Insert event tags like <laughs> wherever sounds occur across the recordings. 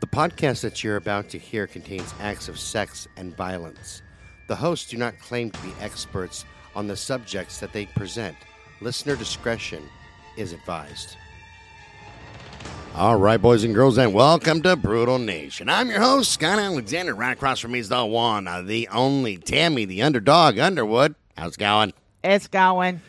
The podcast that you're about to hear contains acts of sex and violence. The hosts do not claim to be experts on the subjects that they present. Listener discretion is advised. All right, boys and girls, and welcome to Brutal Nation. I'm your host, Scott Alexander. Right across from me is the one, uh, the only Tammy, the underdog, Underwood. How's it going? It's going.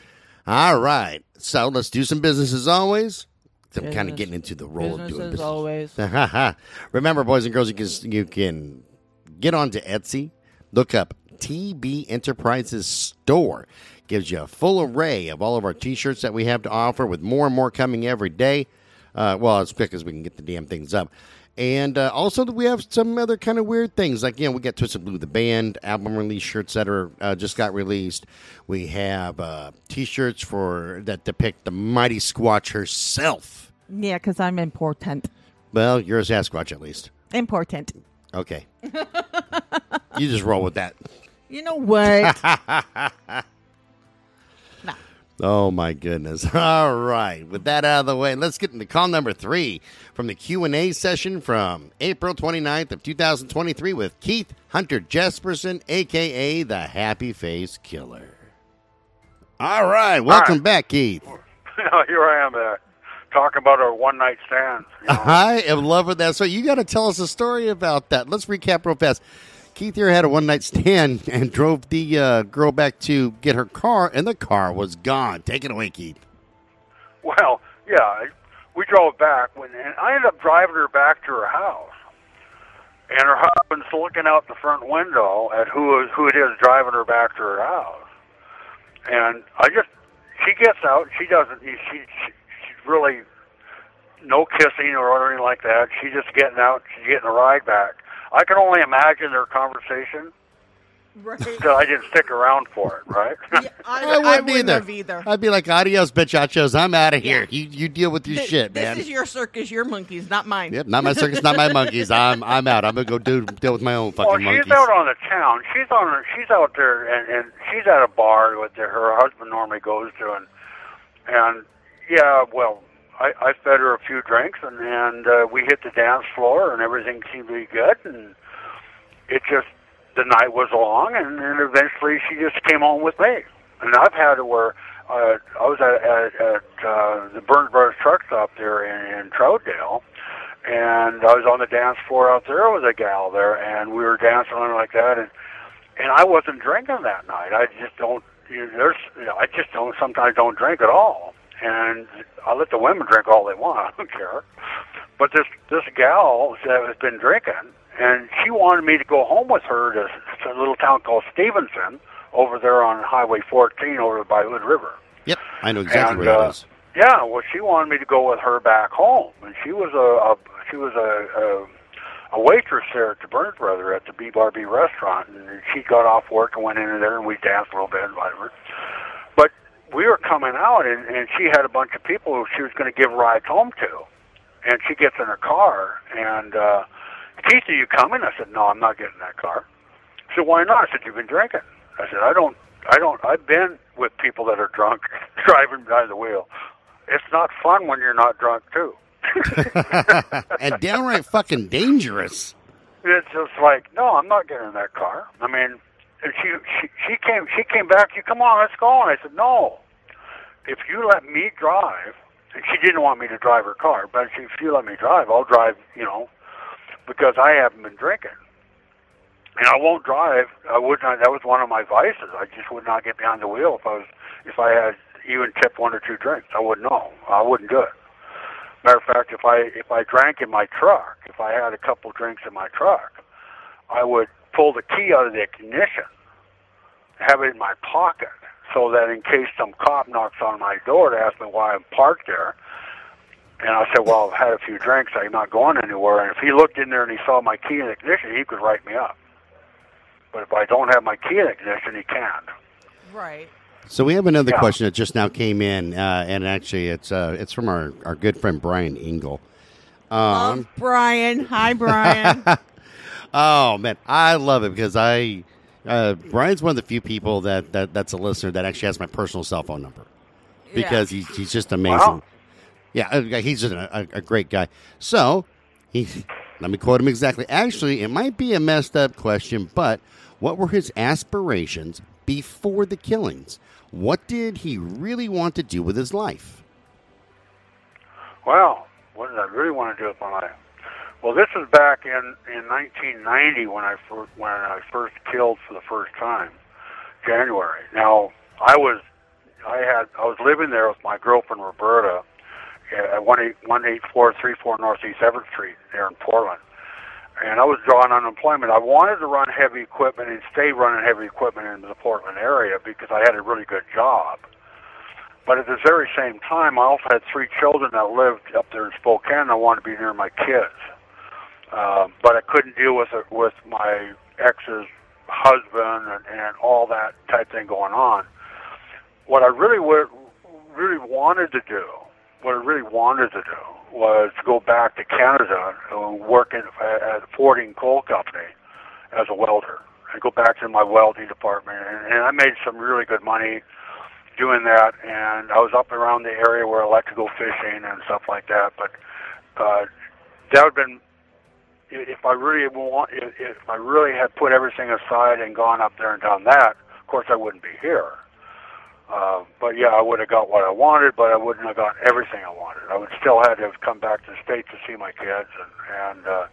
All right, so let's do some business as always. I'm kind of getting into the role of doing business. always. <laughs> Remember, boys and girls, you can you can get onto Etsy, look up TB Enterprises Store. Gives you a full array of all of our T-shirts that we have to offer, with more and more coming every day. Uh, well, as quick as we can get the damn things up. And uh, also, we have some other kind of weird things. Like, you know, we got Twisted Blue, the band album release shirts that are uh, just got released. We have uh, T-shirts for that depict the mighty Squatch herself. Yeah, because I'm important. Well, you're a Sasquatch at least. Important. Okay. <laughs> you just roll with that. You know what? <laughs> Oh my goodness. <laughs> All right. With that out of the way, let's get into call number 3 from the Q&A session from April 29th of 2023 with Keith Hunter Jesperson aka the Happy Face Killer. All right, welcome back, Keith. <laughs> Here I am, uh, talking about our one night stands. You know. <laughs> I am loving that. So you got to tell us a story about that. Let's recap real fast. Keith here had a one night stand <laughs> and drove the uh, girl back to get her car, and the car was gone. Take it away, Keith. well, yeah, we drove back when, and I ended up driving her back to her house, and her husband's looking out the front window at who is who it is driving her back to her house, and I just she gets out, she doesn't, she, she she's really no kissing or anything like that. She's just getting out, she's getting a ride back. I can only imagine their conversation right. <laughs> because I didn't stick around for it, right? <laughs> I, I wouldn't, wouldn't either. have either. I'd be like, adios, bitchachos. I'm out of here. You you deal with your Th- shit, this man. is your circus, your monkeys, not mine. yep, not my circus, not my monkeys. <laughs> I'm I'm out. I'm gonna go do deal with my own fucking Well, she's monkeys. out on the town. She's on. She's out there, and, and she's at a bar with the, her husband normally goes to, and and yeah, well, I, I fed her a few drinks, and and uh, we hit the dance floor, and everything seemed to be good, and it just the night was long, and then eventually she just came home with me, and I've had it where. Uh, I was at, at, at uh, the Burns Brothers truck stop there in, in Troutdale, and I was on the dance floor out there with a gal there, and we were dancing on like that, and and I wasn't drinking that night. I just don't. You know, there's, you know, I just don't. Sometimes don't drink at all, and I let the women drink all they want. <laughs> I don't care. But this this gal that has been drinking, and she wanted me to go home with her to, to a little town called Stevenson over there on Highway 14 over by Hood River. Yep, I know exactly And, where that uh, is. Yeah, well, she wanted me to go with her back home, and she was a, a she was a, a a waitress there at the Burns Brother at the B Bar B restaurant, and she got off work and went in there, and we danced a little bit and whatever. But we were coming out, and and she had a bunch of people who she was going to give rides home to, and she gets in her car, and uh, Keith, are you coming? I said, No, I'm not getting in that car. She said, Why not? I said, You've been drinking. I said, I don't, I don't. I've been with people that are drunk <laughs> driving behind the wheel. It's not fun when you're not drunk too. <laughs> and downright fucking dangerous. It's just like, no, I'm not getting in that car. I mean, and she she she came she came back. She come on, let's go. And I said, no. If you let me drive, and she didn't want me to drive her car, but she, if you let me drive, I'll drive. You know, because I haven't been drinking, and I won't drive. I would not. That was one of my vices. I just would not get behind the wheel if I was if I had even tipped one or two drinks. I wouldn't know. I wouldn't do it. Matter of fact, if I if I drank in my truck, if I had a couple drinks in my truck, I would pull the key out of the ignition, have it in my pocket, so that in case some cop knocks on my door to ask me why I'm parked there, and I said, "Well, I've had a few drinks. I'm not going anywhere." And if he looked in there and he saw my key in the ignition, he could write me up. But if I don't have my key in the ignition, he can't. Right. So we have another Yeah. question that just now came in, uh, and actually it's uh, it's from our, our good friend Brian Engel. Um, Love Brian. Hi, Brian. <laughs> oh man, I love it because I uh, Brian's one of the few people that, that that's a listener that actually has my personal cell phone number because he's he's just amazing. Wow. Yeah, uh, he's just a, a, a great guy. So he Let me quote him exactly. Actually, it might be a messed up question, but what were his aspirations before the killings? What did he really want to do with his life? Well, what did I really want to do with my life? Well, this is back in in 1990 when I first when I first killed for the first time, January. Now I was I had I was living there with my girlfriend Roberta at one eight one eight four three four Northeast Everett Street there in Portland, and I was drawing unemployment. I wanted to run heavy equipment and stay running heavy equipment in the Portland area because I had a really good job. But at the very same time, I also had three children that lived up there in Spokane. I wanted to be near my kids, um, but I couldn't deal with it with my ex's husband and, and all that type thing going on. What I really would, really wanted to do, what I really wanted to do, was go back to Canada and work in, at Fording Coal Company as a welder. and go back to my welding department, and, and I made some really good money doing that. And I was up around the area where I like to go fishing and stuff like that. But uh, that would have been if I really want, if, if I really had put everything aside and gone up there and done that. Of course, I wouldn't be here. Uh, but yeah, I would have got what I wanted, but I wouldn't have got everything I wanted. I would still had to have come back to the states to see my kids, and and uh,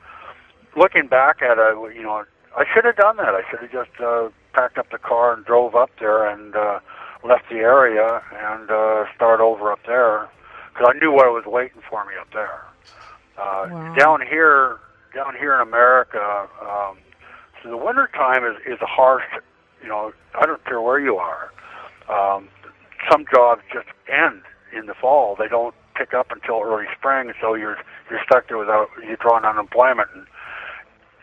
looking back at it, you know, I should have done that. I should have just uh, packed up the car and drove up there and uh, left the area and uh, start over up there because I knew what was waiting for me up there. Uh, Wow. Down here, down here in America, um, so the winter time is is a harsh. You know, I don't care where you are. Um, some jobs just end in the fall. They don't pick up until early spring, so you're you're stuck there without you draw on unemployment and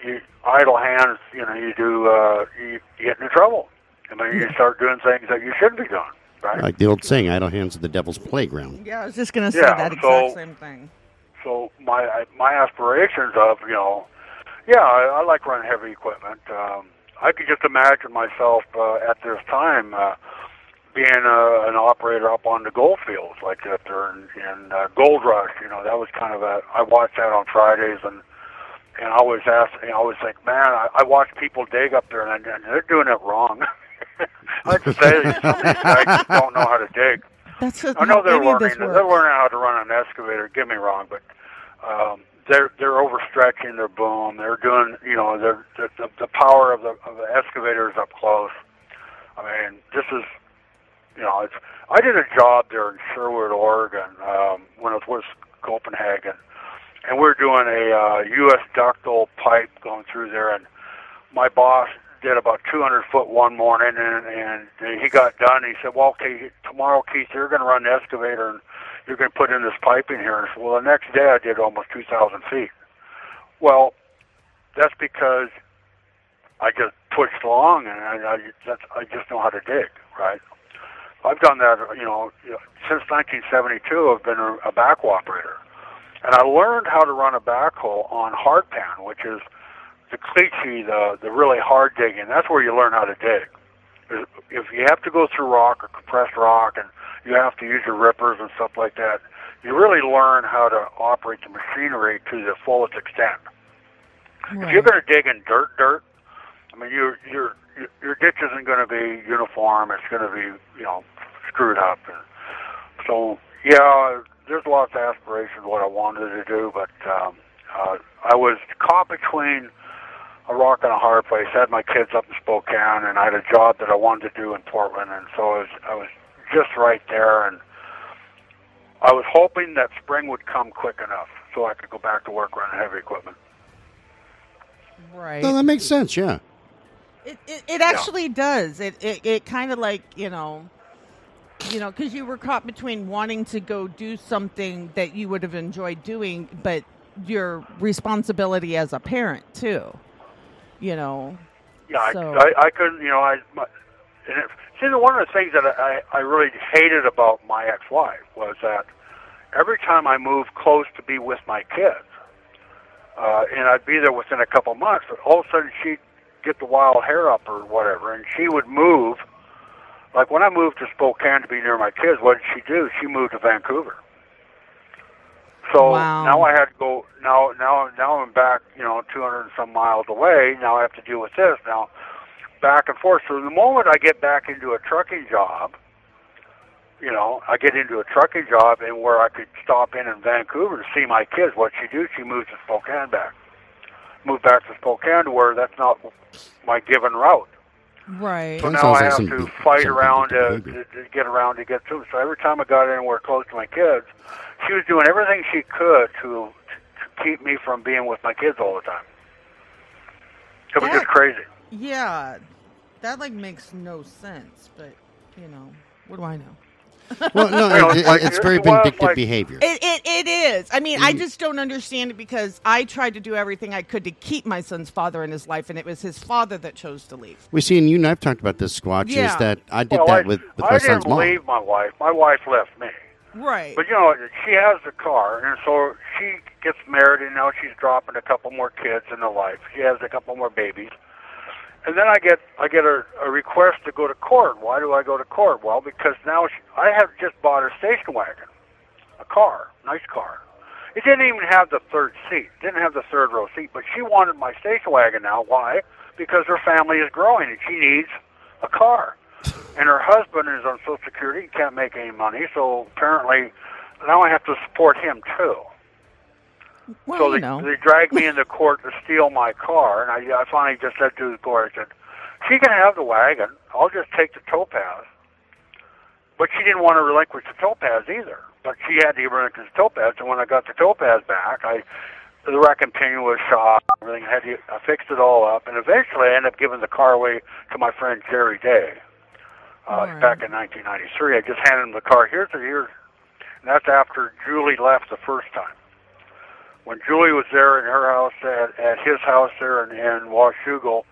you idle hands. You know, you do uh, you, you get into trouble. I mean, you start doing things that you shouldn't be doing. Right. Like the old saying, idle hands at the devil's playground. Yeah, I was just gonna say Yeah, that exact so- same thing. So my my aspirations of you know, yeah, I, I like running heavy equipment. Um, I could just imagine myself uh, at this time uh, being uh, an operator up on the gold fields, like up there in, in uh, Gold Rush. You know, that was kind of a. I watched that on Fridays and. And I always ask, you know, I always think, man, I, I watch people dig up there, and, and they're doing it wrong. <laughs> I'd say some of these guys just don't know how to dig. That's what I know they're learning. They're learning how to run an excavator. Get me wrong, but um, they're they're overstretching their boom. They're doing, you know, they're, the the the power of the of the excavator is up close. I mean, this is, you know, it's. I did a job there in Sherwood, Oregon, um, when it was Copenhagen, and we we're doing a uh, U.S. ductile pipe going through there, and my boss did about 200 foot one morning, and, and he got done. He said, "Well, okay, tomorrow, Keith, you're going to run the excavator, and you're going to put in this pipe in here." And said, "Well, the next day, I did almost 2,000 feet." Well, that's because I just pushed along, and I, I, that's, I just know how to dig, right? I've done that, you know, since 1972. I've been a backhoe operator, and I learned how to run a backhoe on hardpan, which is the caliche, the the really hard digging. That's where you learn how to dig. If you have to go through rock or compressed rock, and you have to use your rippers and stuff like that, you really learn how to operate the machinery to the fullest extent. If you're going to dig in dirt, dirt, I mean, your your your- your ditch isn't going to be uniform. It's going to be you know screwed up. And so yeah, there's lots of aspirations what I wanted to do, but um, uh, I was caught between a rock and a hard place. I had my kids up in Spokane, and I had a job that I wanted to do in Portland, and so I was I was just right there, and I was hoping that spring would come quick enough so I could go back to work running heavy equipment. Right. No, that makes sense. Yeah. It, it, it actually does. It it, it kind of like you know, you know, because you were caught between wanting to go do something that you would have enjoyed doing, but your responsibility as a parent too. You know. Yeah, So- I, I, couldn't, you know, I, my, and it, see, one of the things that I, I really hated about my ex-wife was that every time I moved close to be with my kids, uh, and I'd be there within a couple months, but all of a sudden she'd get the wild hair up or whatever, and she would move. Like when I moved to Spokane to be near my kids, what did she do? She moved to Vancouver. So Wow. now I had to go. Now, now, now I'm back. You know, and some miles away. Now I have to deal with this. Now back and forth. So the moment I get back into a trucking job, you know, I get into a trucking job and where I could stop in in Vancouver to see my kids. What she do? She moves to Spokane back. Move back to Spokane to where that's not my given route. Right. So That now I have some to fight around to, to, to get around to get to them. So every time I got anywhere close to my kids, she was doing everything she could to, to keep me from being with my kids all the time. It was That- just crazy. Yeah, that like makes no sense. But you know, what do I know? Well, no, <laughs> You know, it- it's like- it's very it vindictive like- behavior. It, it it is. I mean, I Mm. just don't understand it because I tried to do everything I could to keep my son's father in his life, and it was his father that chose to leave. We see, and you and I've talked about this, Squatch, is that I did well, that I, with, with I my didn't mom. leave my wife. My wife left me. Right. But you know, she has the car, and so she gets married, and now she's dropping a couple more kids in her life. She has a couple more babies, and then I get I get a, a request to go to court. Why do I go to court? Well, because now she, I have just bought a station wagon, a car, nice car. It didn't even have the third seat, didn't have the third row seat, but she wanted my station wagon now. Why? Because her family is growing, and she needs a car and her husband is on Social Security and can't make any money, so apparently now I have to support him too. Well, so you they, know. they dragged me <laughs> into court to steal my car, and I, I finally just said to the court, I said, "She can have the wagon. I'll just take the topaz." But she didn't want to relinquish the topaz either. But she had to relinquish the topaz, and when I got the topaz back, I the wrecking pin was shot. Everything I had to, I fixed it all up, and eventually I ended up giving the car away to my friend Jerry Day. Uh, right. Back in 1993, I just handed him the car. Here's the here's, and that's after Julie left the first time. When Julie was there in her house at, at his house there in, in Washougal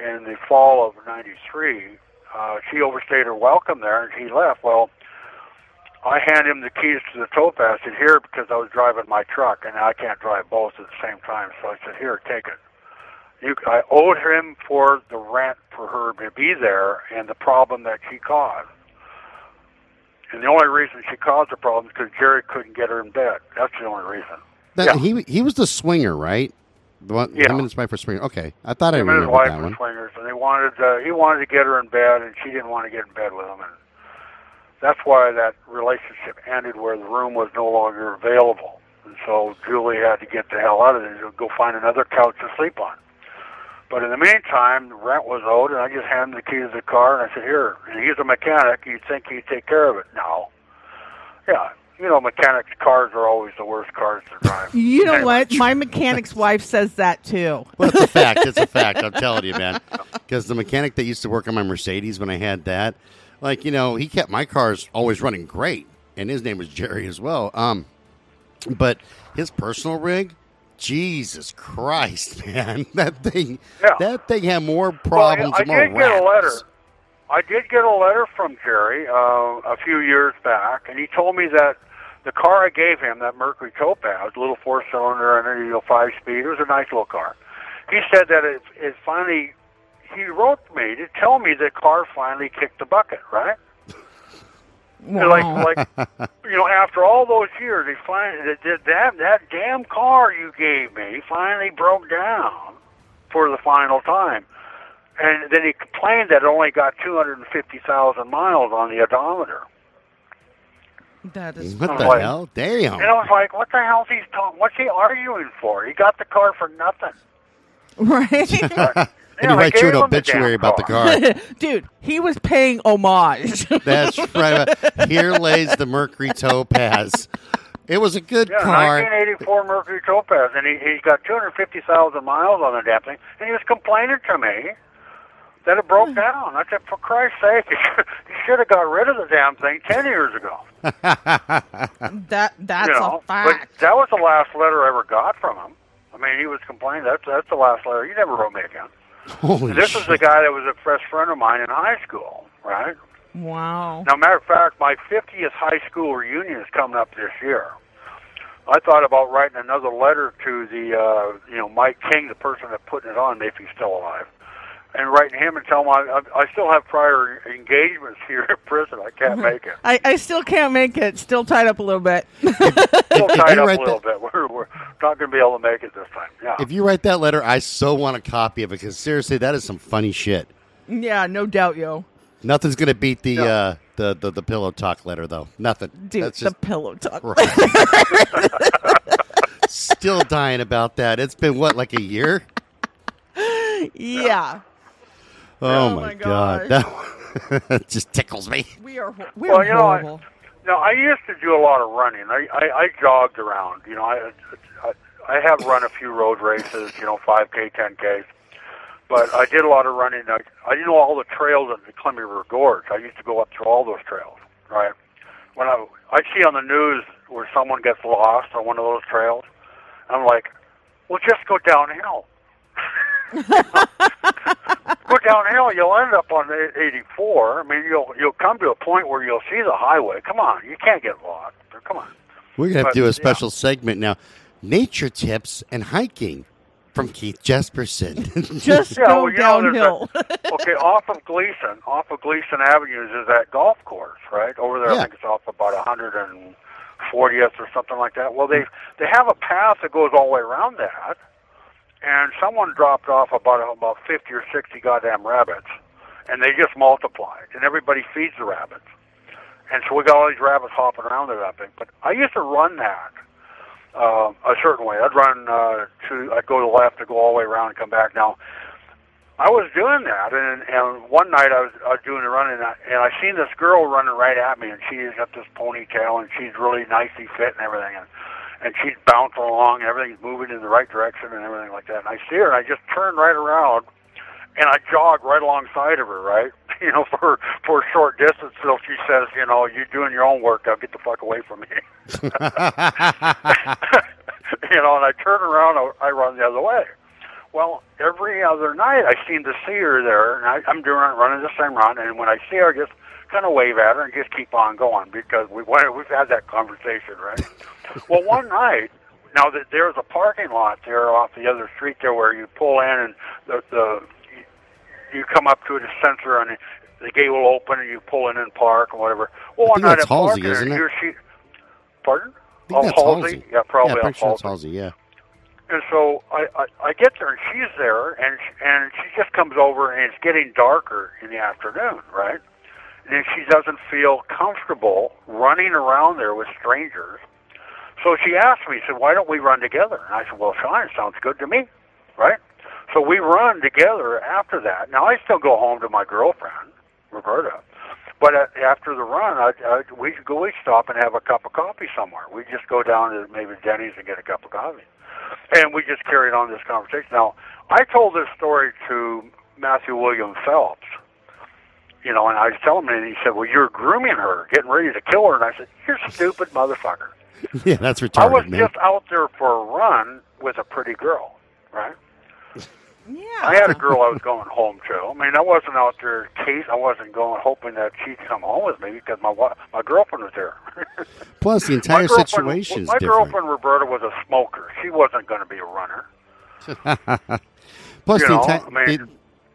in the fall of '93, uh, she overstayed her welcome there, and he left. Well, I handed him the keys to the Topaz. I said, "Here," because I was driving my truck, and I can't drive both at the same time. So I said, "Here, take it." You, I owed him for the rent for her to be there and the problem that she caused. And the only reason she caused the problem is because Jerry couldn't get her in bed. That's the only reason. That, Yeah. He he was the swinger, right? The one, Yeah. Him and his wife were swinger. Okay, I thought I Him and his wife that were one. swingers, and they wanted uh, he wanted to get her in bed, and she didn't want to get in bed with him, and that's why that relationship ended, where the room was no longer available, and so Julie had to get the hell out of there and go find another couch to sleep on. But in the meantime, the rent was owed, and I just handed him the key to the car, and I said, "Here." And he's a mechanic. You'd think he'd take care of it. No. Yeah, you know, mechanics' cars are always the worst cars to drive. <laughs> You know what? My mechanic's wife says that too. <laughs> Well, it's a fact. It's a fact. I'm <laughs> telling you, man. Because the mechanic that used to work on my Mercedes when I had that, like you know, he kept my cars always running great, and his name was Jerry as well. Um, but his personal rig, Jesus Christ, man, that thing, Yeah. that thing had more problems Well, I, and more I did get a letter. I did get a letter from Jerry uh, a few years back, and he told me that the car I gave him, that Mercury Topaz, a little four-cylinder and you know five-speed, it was a nice little car. He said that it, it finally. He wrote me to tell me the car finally kicked the bucket, right? <laughs> Wow. Like, like, you know, after all those years, he finally that that that, that damn car you gave me finally broke down for the final time, and then he complained that it only got two hundred and fifty thousand miles on the odometer. That is What the like- hell? Damn. And I was like, "What the hell's he talking? What's he arguing for? He got the car for nothing." <laughs> right. and <laughs> Yeah, he I writes you an obituary damn about the car. car. <laughs> Dude, he was paying homage. That's right. Here lays the Mercury Topaz. It was a good Yeah, car. 1984 Mercury Topaz, and he he got 250,000 miles on the damn thing, and he was complaining to me that it Hmm. broke down. I said, for Christ's sake, <laughs> you should have got rid of the damn thing 10 years ago. <laughs> that that's you know, a fact. but that was the last letter I ever got from him. I mean, he was complaining. That's that's the last letter. He never wrote me again. Holy And this shit. is the guy that was a best friend of mine in high school, right? Wow. Now, matter of fact, my 50th high school reunion is coming up this year. I thought about writing another letter to the, uh, you know, Mike King, the person that putting it on, if he's still alive, and writing him and tell him I, I, I still have prior engagements here at prison. I can't make it. I, I still can't make it. Still tied up a little bit. <laughs> Still if tied you up a little that- bit. <laughs> We're, we're not going to be able to make it this time. Yeah. If you write that letter, I so want a copy of it because seriously, that is some funny shit. yeah, no doubt, yo. Nothing's gonna beat the Yeah. uh, the, the the pillow talk letter though. Nothing. Dude, That's just the pillow talk. <laughs> still dying about that. It's been what like a year. yeah. Oh, Oh, my my god, that one <laughs> just tickles me. We are we are Well, you know, I- horrible. No, I used to do a lot of running. I, I, I jogged around. You know, I, I I have run a few road races. You know, 5K, 10Ks. But I did a lot of running. I, I didn't know all the trails in the Columbia River Gorge. I used to go up through all those trails. Right. When I I see on the news where someone gets lost on one of those trails, I'm like, well, just go downhill. <laughs> <laughs> go downhill, you'll end up on the 84. I mean, you'll you'll come to a point where you'll see the highway. Come on, you can't get lost. Come on. We're gonna have But, to do a special segment now. Nature tips and hiking from Keith Jesperson. <laughs> <laughs> Just Yeah, go well, you know, there's downhill. <laughs> okay, off of Glisan, off of Glisan Avenues is that golf course, right? Over there, Yeah. I think it's off about 140th or something like that. Well, they they have a path that goes all the way around that, and someone dropped off about about 50 or 60 goddamn rabbits, and they just multiplied, and everybody feeds the rabbits, and so we got all these rabbits hopping around there that big. But I used to run that uh, a certain way. I'd run uh, to, I'd go to the left, to go all the way around and come back. Now, I was doing that, and and one night I was, I was doing the running, and I, and I seen this girl running right at me, and she's got this ponytail, and she's really nicely fit and everything, and and she's bouncing along, everything's moving in the right direction and everything like that. And I see her, and I just turn right around, and I jog right alongside of her, right, <laughs> you know, for for a short distance, till she says, you know, you're doing your own work, now get the fuck away from me. <laughs> you know, and I turn around, I run the other way. Well, every other night I seem to see her there, and I, I'm doing running the same run, and when I see her, I just kind of wave at her and just keep on going because we we've had that conversation, right? <laughs> well, one night, now that there's a parking lot there off the other street there where you pull in and the the you come up to the sensor and the gate will open and you pull in and park or whatever. Well, one night I'm Halsey, parking isn't and it? she, pardon? I oh, Halsey? Halsey. Yeah, probably yeah, pretty sure it's Halsey. Halsey. Yeah. And so I, I, I get there and she's there and sh- and she just comes over and it's getting darker in the afternoon, right? And she doesn't feel comfortable running around there with strangers. So she asked me, she said, "Why don't we run together?" And I said, "Well, fine, sounds good to me, right?" So we run together after that. Now I still go home to my girlfriend, Roberta, but uh, after the run, I, I, we go we stop and have a cup of coffee somewhere. We just go down to maybe Denny's and get a cup of coffee, and we just carried on this conversation. Now I told this story to Matthew William Phelps, you know, and I was telling him, and he said, "Well, you're grooming her, getting ready to kill her." And I said, "You're stupid motherfucker." <laughs> Yeah, that's retarded, I was man. just out there for a run with a pretty girl, right? yeah. I had a girl I was going home to. I mean, I wasn't out there case. I wasn't going hoping that she'd come home with me because my my girlfriend was there. <laughs> Plus, the entire girlfriend, situation is my different. girlfriend Roberta was a smoker. She wasn't going to be a runner. <laughs> Plus, you the, entire I mean-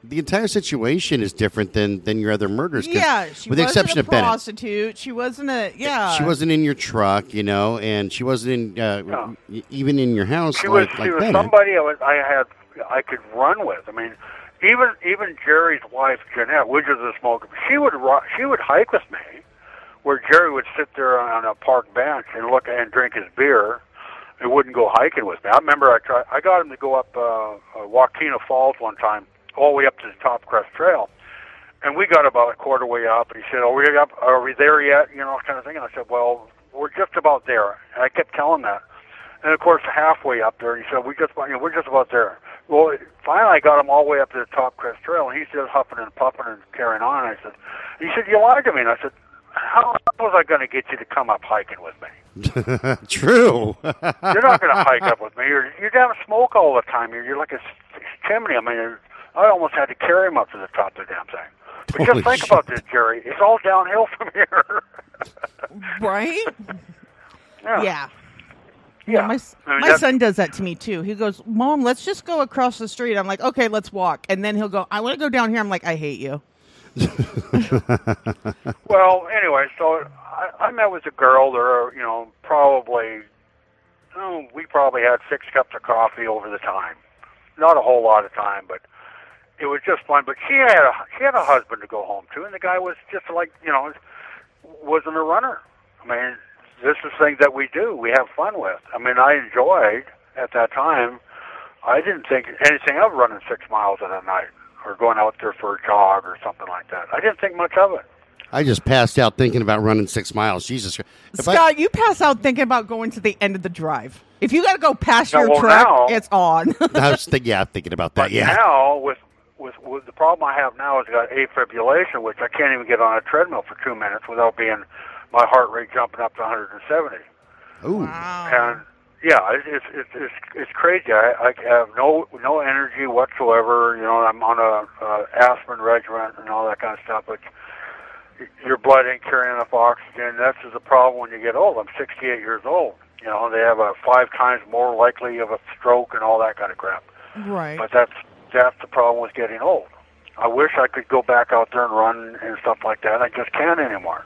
the, the entire situation is different than than your other murders. Yeah, she with the wasn't exception a of Bennett, prostitute. She wasn't a yeah. she wasn't in your truck, you know, and she wasn't in uh, No. even in your house. She like, was like she was Bennett. somebody I was I had I could run with. I mean, even even Jerry's wife Jeanette, which is a smoker, she would ru- she would hike with me, where Jerry would sit there on a park bench and look and drink his beer, and wouldn't go hiking with me. I remember I tried I got him to go up uh, uh, Wahkeena Falls one time, all the way up to the Top Crest Trail. And we got about a quarter way up, and he said, "Are we up? Are we there yet?" You know, kind of thing. And I said, "Well, we're just about there." And I kept telling that. And of course, halfway up there, he said, "We just, you know, we're just about there." Well, finally, I got him all the way up to the Top Crest Trail, and he's just huffing and puffing and carrying on. And I said, "He said you lied to me." And I said, "How was I going to get you to come up hiking with me? <laughs> True. You're not going to hike up with me. You're you're down smoke all the time. You're you're like a chimney. I mean, I almost had to carry him up to the top of the damn thing." But Holy just think shit. about this, Jerry. It's all downhill <laughs> from here. right. yeah. Yeah. Yeah, Yeah. my s- I mean, my son does that to me too. He goes, "Mom, let's just go across the street." I'm like, "Okay, let's walk." And then he'll go, "I want to go down here." I'm like, "I hate you." <laughs> Well, anyway, so I, I met with a girl. There, you know, probably, oh, we probably had six cups of coffee over the time. Not a whole lot of time, but it was just fun. But she had a she had a husband to go home to, and the guy was just like you know, wasn't a runner. I mean, this is things that we do. We have fun with. I mean, I enjoyed at that time. I didn't think anything of running six miles in a night or going out there for a jog or something like that. I didn't think much of it. I just passed out thinking about running six miles. Jesus Christ. If I- Scott, you pass out thinking about going to the end of the drive. If you got to go past Yeah, your well, truck, now- it's on. <laughs> I was thinking, yeah, I'm thinking about that. But Yeah. now, with, with with the problem I have now is I got afibrillation, which I can't even get on a treadmill for two minutes without being my heart rate jumping up to 170. Ooh. And yeah, it's it's it's it's crazy. I, I have no no energy whatsoever. You know, I'm on a uh, aspirin regimen and all that kind of stuff. But your blood ain't carrying enough oxygen. That's just a problem when you get old. I'm 68 years old. You know, they have a five times more likely of a stroke and all that kind of crap. right. But that's that's the problem with getting old. I wish I could go back out there and run and stuff like that. I just can't anymore.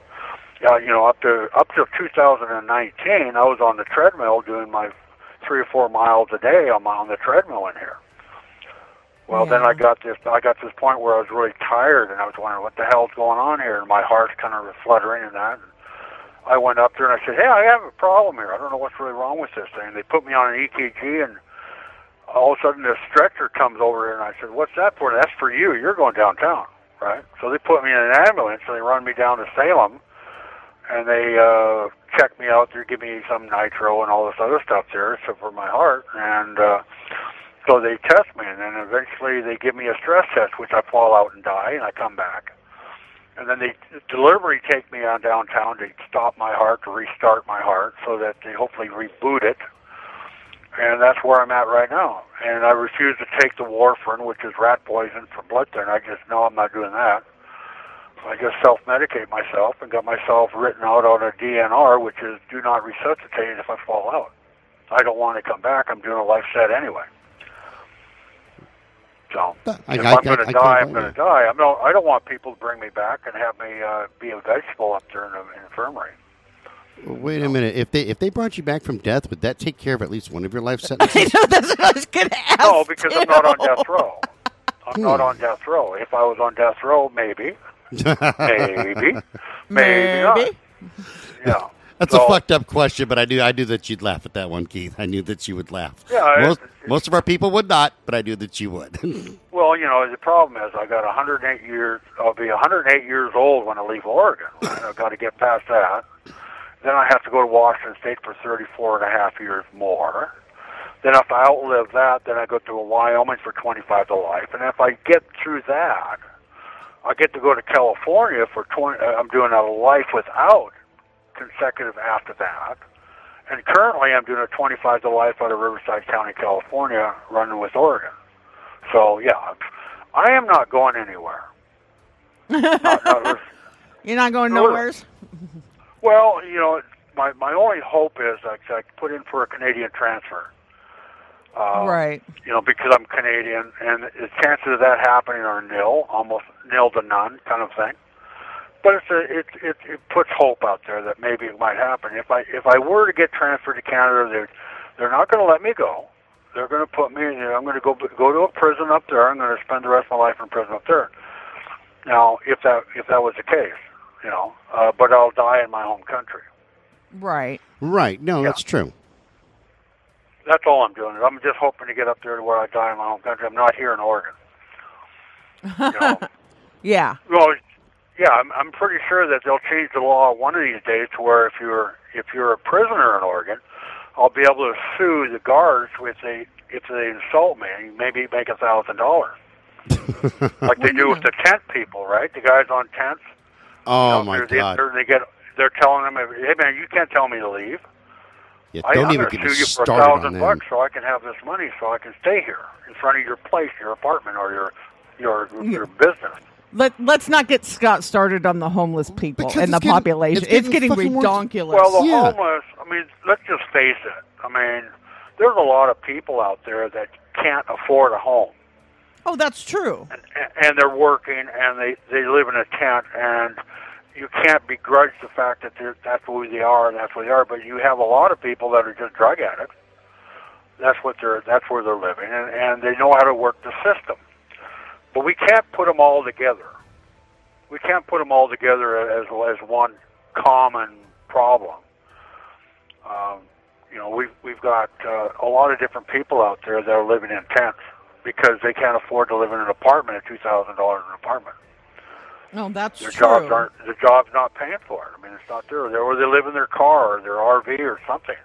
Uh, you know, up to up to 2019, I was on the treadmill doing my three or four miles a day on my on the treadmill in here. Well, then I got this. I got this point where I was really tired, and I was wondering what the hell's going on here, and my heart's kind of fluttering and that. I went up there and I said, "Hey, I have a problem here. I don't know what's really wrong with this thing." They put me on an EKG, and all of a sudden, this stretcher comes over here, and I said, "What's that for?" That's for you. You're going downtown, right? So they put me in an ambulance, and they run me down to Salem, and they uh, check me out. They give me some nitro and all this other stuff there, so for my heart, and uh, so they test me, and then eventually they give me a stress test, which I fall out and die, and I come back. And then they deliberately take me on downtown to stop my heart, to restart my heart, so that they hopefully reboot it. And that's where I'm at right now. And I refuse to take the warfarin, which is rat poison for blood thinner. I just know I'm not doing that. I just self-medicate myself and got myself written out on a DNR, which is do not resuscitate if I fall out. I don't want to come back. I'm doing a life set anyway. So I- if I- I'm going to die, I'm going to die. I'm no, I don't want people to bring me back and have me uh, be a vegetable up there in the infirmary. Wait a minute. If they if they brought you back from death, would that take care of at least one of your life <laughs> I sentences? know that's what I was going to ask. No, because I'm not on death row. I'm not Hmm. on death row. If I was on death row, maybe, maybe, <laughs> maybe, not. Maybe. Yeah. That's So- a fucked up question, but I knew I knew that you'd laugh at that one, Keith. I knew that you would laugh. Yeah, most it- most of our people would not, but I knew that you would. <laughs> Well, you know, the problem is I got 108 years. I'll be 108 years old when I leave Oregon. I've got to get past that. Then I have to go to Washington State for 34 and a half years more. Then if I outlive that, then I go to Wyoming for 25 to life. And if I get through that, I get to go to California for 20. uh, I'm doing a life without consecutive after that. And currently, I'm doing a 25 to life out of Riverside County, California, running with Oregon. So yeah, I am not going anywhere. <laughs> Not- not- You're not going Sure. nowheres? <laughs> well, you know, my my only hope is I, I put in for a Canadian transfer. Uh, right. You know, because I'm Canadian, and the chances of that happening are nil, almost nil to none, kind of thing. But it's a, it, it it puts hope out there that maybe it might happen. If I if I were to get transferred to Canada, they're they're not going to let me go. They're going to put me. You know, I'm going to go go to a prison up there. I'm going to spend the rest of my life in prison up there. Now, if that if that was the case, you know, uh, but I'll die in my home country. Right. right? No, Yeah. that's true. That's all I'm doing. I'm just hoping to get up there to where I die in my home country. I'm not here in Oregon. You know, <laughs> Yeah. well, yeah, I'm, I'm pretty sure that they'll change the law one of these days to where if you're if you're a prisoner in Oregon, I'll be able to sue the guards if they if they insult me and maybe make a thousand dollars, <laughs> like they do with the tent people, right? The guys on tents. Oh you know, my they're, god! They're, they get they're telling them, hey man, you can't tell me to leave. Yeah, I, don't I'm even going get to sue you for a started on thousand that. bucks so I can have this money so I can stay here in front of your place, your apartment, or your your your business. Let Let's not get Scott started on the homeless people Because and the getting- population. it's It's getting getting, fucking redonkulous. Well, the Yeah. homeless. I mean, let's just face it. I mean, there's a lot of people out there that can't afford a home, oh, that's true. and, and they're working, and they they live in a tent, and you can't begrudge the fact that they're, that's who they are and that's what they are. But you have a lot of people that are just drug addicts. That's what they're. That's where they're living, and and they know how to work the system. But we can't put them all together. We can't put them all together as as one common problem. Um, you know, we've we've got uh, a lot of different people out there that are living in tents because they can't afford to live in an apartment at two thousand dollars an apartment. No, that's Their true. jobs aren't the job's not paying for it. I mean, it's not there. Or they live in their car or their RV or something.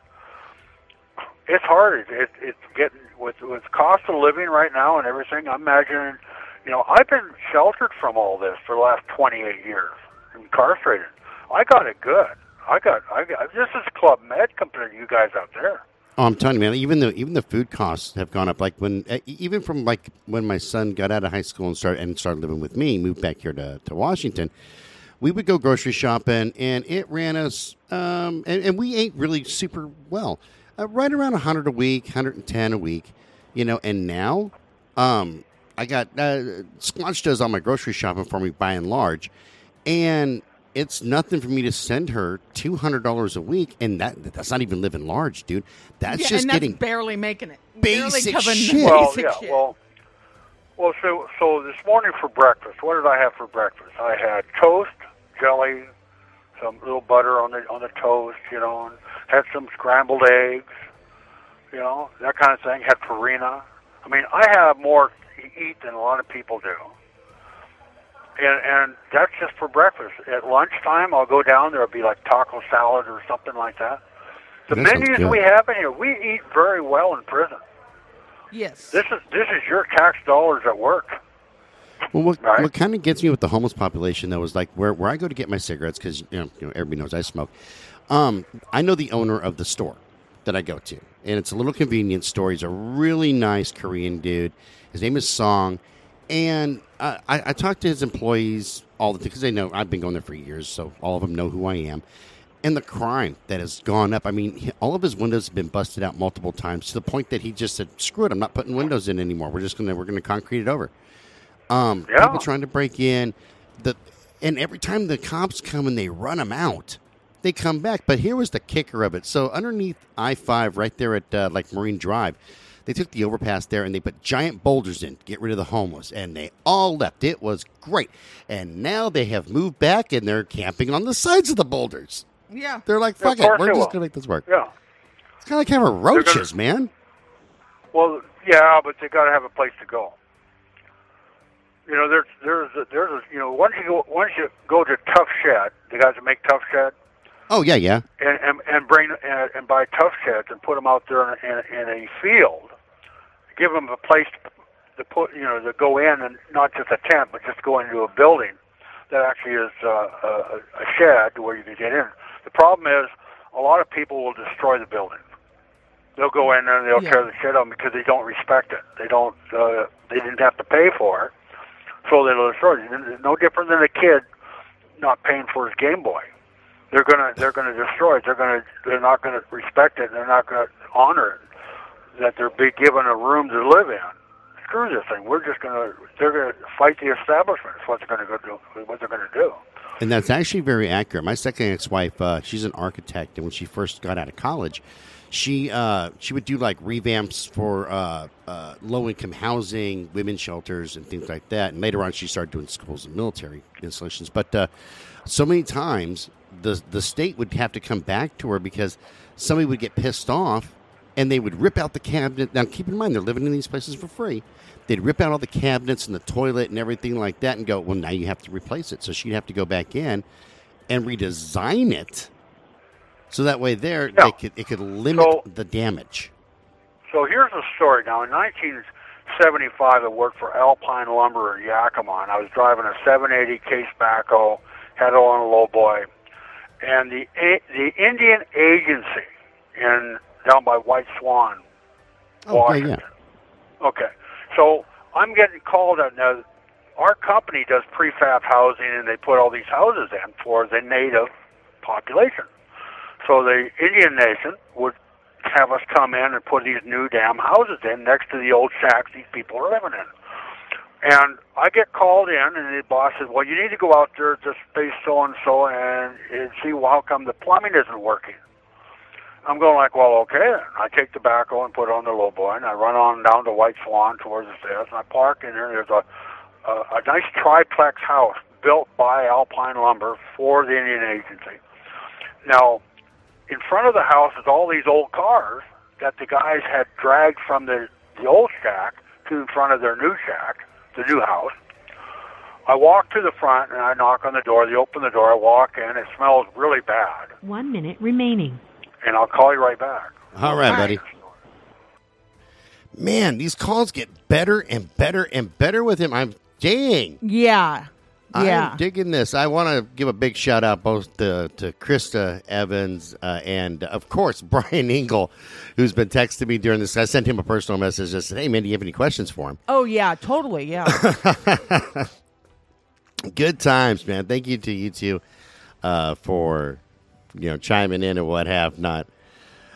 It's hard. It, it, it's getting with with cost of living right now and everything. I'm imagining, you know, I've been sheltered from all this for the last 28 years, incarcerated. I got it good. I got I got this is Club Med compared to you guys out there. Oh, I'm telling you, man. Even the even the food costs have gone up. Like when even from like when my son got out of high school and started and started living with me, moved back here to, to Washington. We would go grocery shopping, and it ran us, um, and, and we ate really super well, uh, right around 100 a week, 110 a week, you know. And now, um, I got uh, Squatch does all my grocery shopping for me by and large, and it's nothing for me to send her two hundred dollars a week, and that that's not even living large, dude. That's yeah, just and that's getting barely making it. barely basic covering the shit. Well, basic yeah, shit. well, well. So, so this morning for breakfast, what did I have for breakfast? I had toast, jelly, some little butter on the on the toast, you know, and had some scrambled eggs, you know, that kind of thing. Had farina. I mean, I have more to eat than a lot of people do. And and that's just for breakfast. At lunchtime, I'll go down. There'll be like taco salad or something like that. The That menus we have in here, we eat very well in prison. yes. This is this is your tax dollars at work. Well, what, Right. what kind of gets me with the homeless population though is like where, where I go to get my cigarettes because you know, you know everybody knows I smoke. Um, I know the owner of the store that I go to, and it's a little convenience store. He's a really nice Korean dude. His name is Song, and I, I talk to his employees all the time because they know I've been going there for years, so all of them know who I am. And the crime that has gone up. I mean, all of his windows have been busted out multiple times to the point that he just said, "Screw it, I'm not putting windows in anymore. We're just gonna we're gonna concrete it over." Um, Yeah. people trying to break in, the and every time the cops come and they run them out, they come back. But here was the kicker of it. So underneath I five, right there at uh, like Marine Drive, they took the overpass there and they put giant boulders in to get rid of the homeless, and they all left. It was great, and now they have moved back and they're camping on the sides of the boulders. yeah. They're like, Yeah, "Fuck of it, we're just gonna make this work." Yeah. It's kind of like having gonna- roaches, man. Well, yeah, but they got to have a place to go. You know, there's there's a, there's a, you know once you go once you go to Tuff Shed, the guys that make Tuff Shed, Oh yeah, yeah. and and, and bring and, and buy Tuff Sheds and put them out there in, in, in a field, give them a place to, put you know to go in and not just a tent, but just go into a building that actually is uh, a, a shed where you can get in. The problem is a lot of people will destroy the building. They'll go in there and they'll Yeah. tear the shed down because they don't respect it. They don't. Uh, they didn't have to pay for it, so they'll destroy it. It's no different than a kid not paying for his Game Boy. They're gonna they're gonna destroy it. They're gonna they're not gonna respect it. They're not gonna honor it. That they're be given a room to live in. Screw this thing. We're just gonna they're gonna fight the establishment. Is what they're gonna go do. What they're gonna do. And that's actually very accurate. My second ex-wife, uh, she's an architect, and when she first got out of college, she uh, she would do like revamps for uh, uh, low-income housing, women's shelters, and things like that. And later on, she started doing schools and military installations. But uh, so many times, the the state would have to come back to her because somebody would get pissed off, and they would rip out the cabinet. Now, keep in mind, they're living in these places for free. They'd rip out all the cabinets and the toilet and everything like that, and go, "Well, now you have to replace it." So she'd have to go back in and redesign it, so that way there Yeah. they could it could limit So- the damage. So here's the story. Now, in 1975, I worked for Alpine Lumber in Yakima, and I was driving a 780 case backhoe, had on a lowboy, and the the Indian Agency in down by White Swan, Oh, yeah, Washington. yeah. Okay, so I'm getting called out now. our company does prefab housing, and they put all these houses in for the native population. So the Indian nation would have us come in and put these new damn houses in next to the old shacks these people are living in. And I get called in, and the boss says, "Well, you need to go out there to space so and so and and see well, how come the plumbing isn't working." I'm going like, "Well, okay." I take the backhoe and put it on the low boy, and I run on down to White Swan towards the stairs, and I park in there. There's a a, a nice triplex house built by Alpine Lumber for the Indian Agency. Now, in front of the house is all these old cars that the guys had dragged from the the old shack to in front of their new shack the new house. I walk to the front and I knock on the door. They open the door. I walk in. It smells really bad. One minute remaining. And I'll call you right back. All right, buddy. Man, these calls get better and better and better with him. I'm dang. Yeah. Yeah. I'm digging this. I want to give a big shout out both to, to Krista Evans uh, and, of course, <laughs> Brian Engel, who's been texting me during this. I sent him a personal message. I said, hey, man, do you have any questions for him? Oh yeah, totally. Yeah. <laughs> Good times, man. Thank you to you two uh, for you know chiming in and what have not.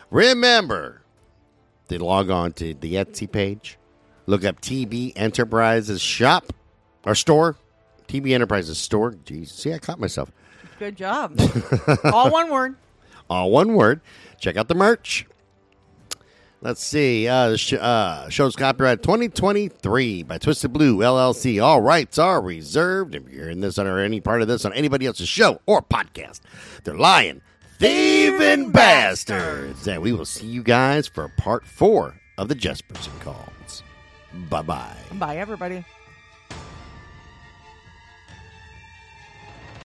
Remember to log on to the Etsy page, look up TB Enterprises shop or store, TB Enterprises store. Jeez, see, I caught myself. Good job. <laughs> All one word. All one word. Check out the merch. Let's see. Uh, the sh- uh, show's copyright 2023 by Twisted Blue LLC. All rights are reserved. If you're hearing this or any part of this on anybody else's show or podcast, they're lying, thieving bastards. And we will see you guys for part four of the Jesperson Calls. Bye bye. Bye, everybody.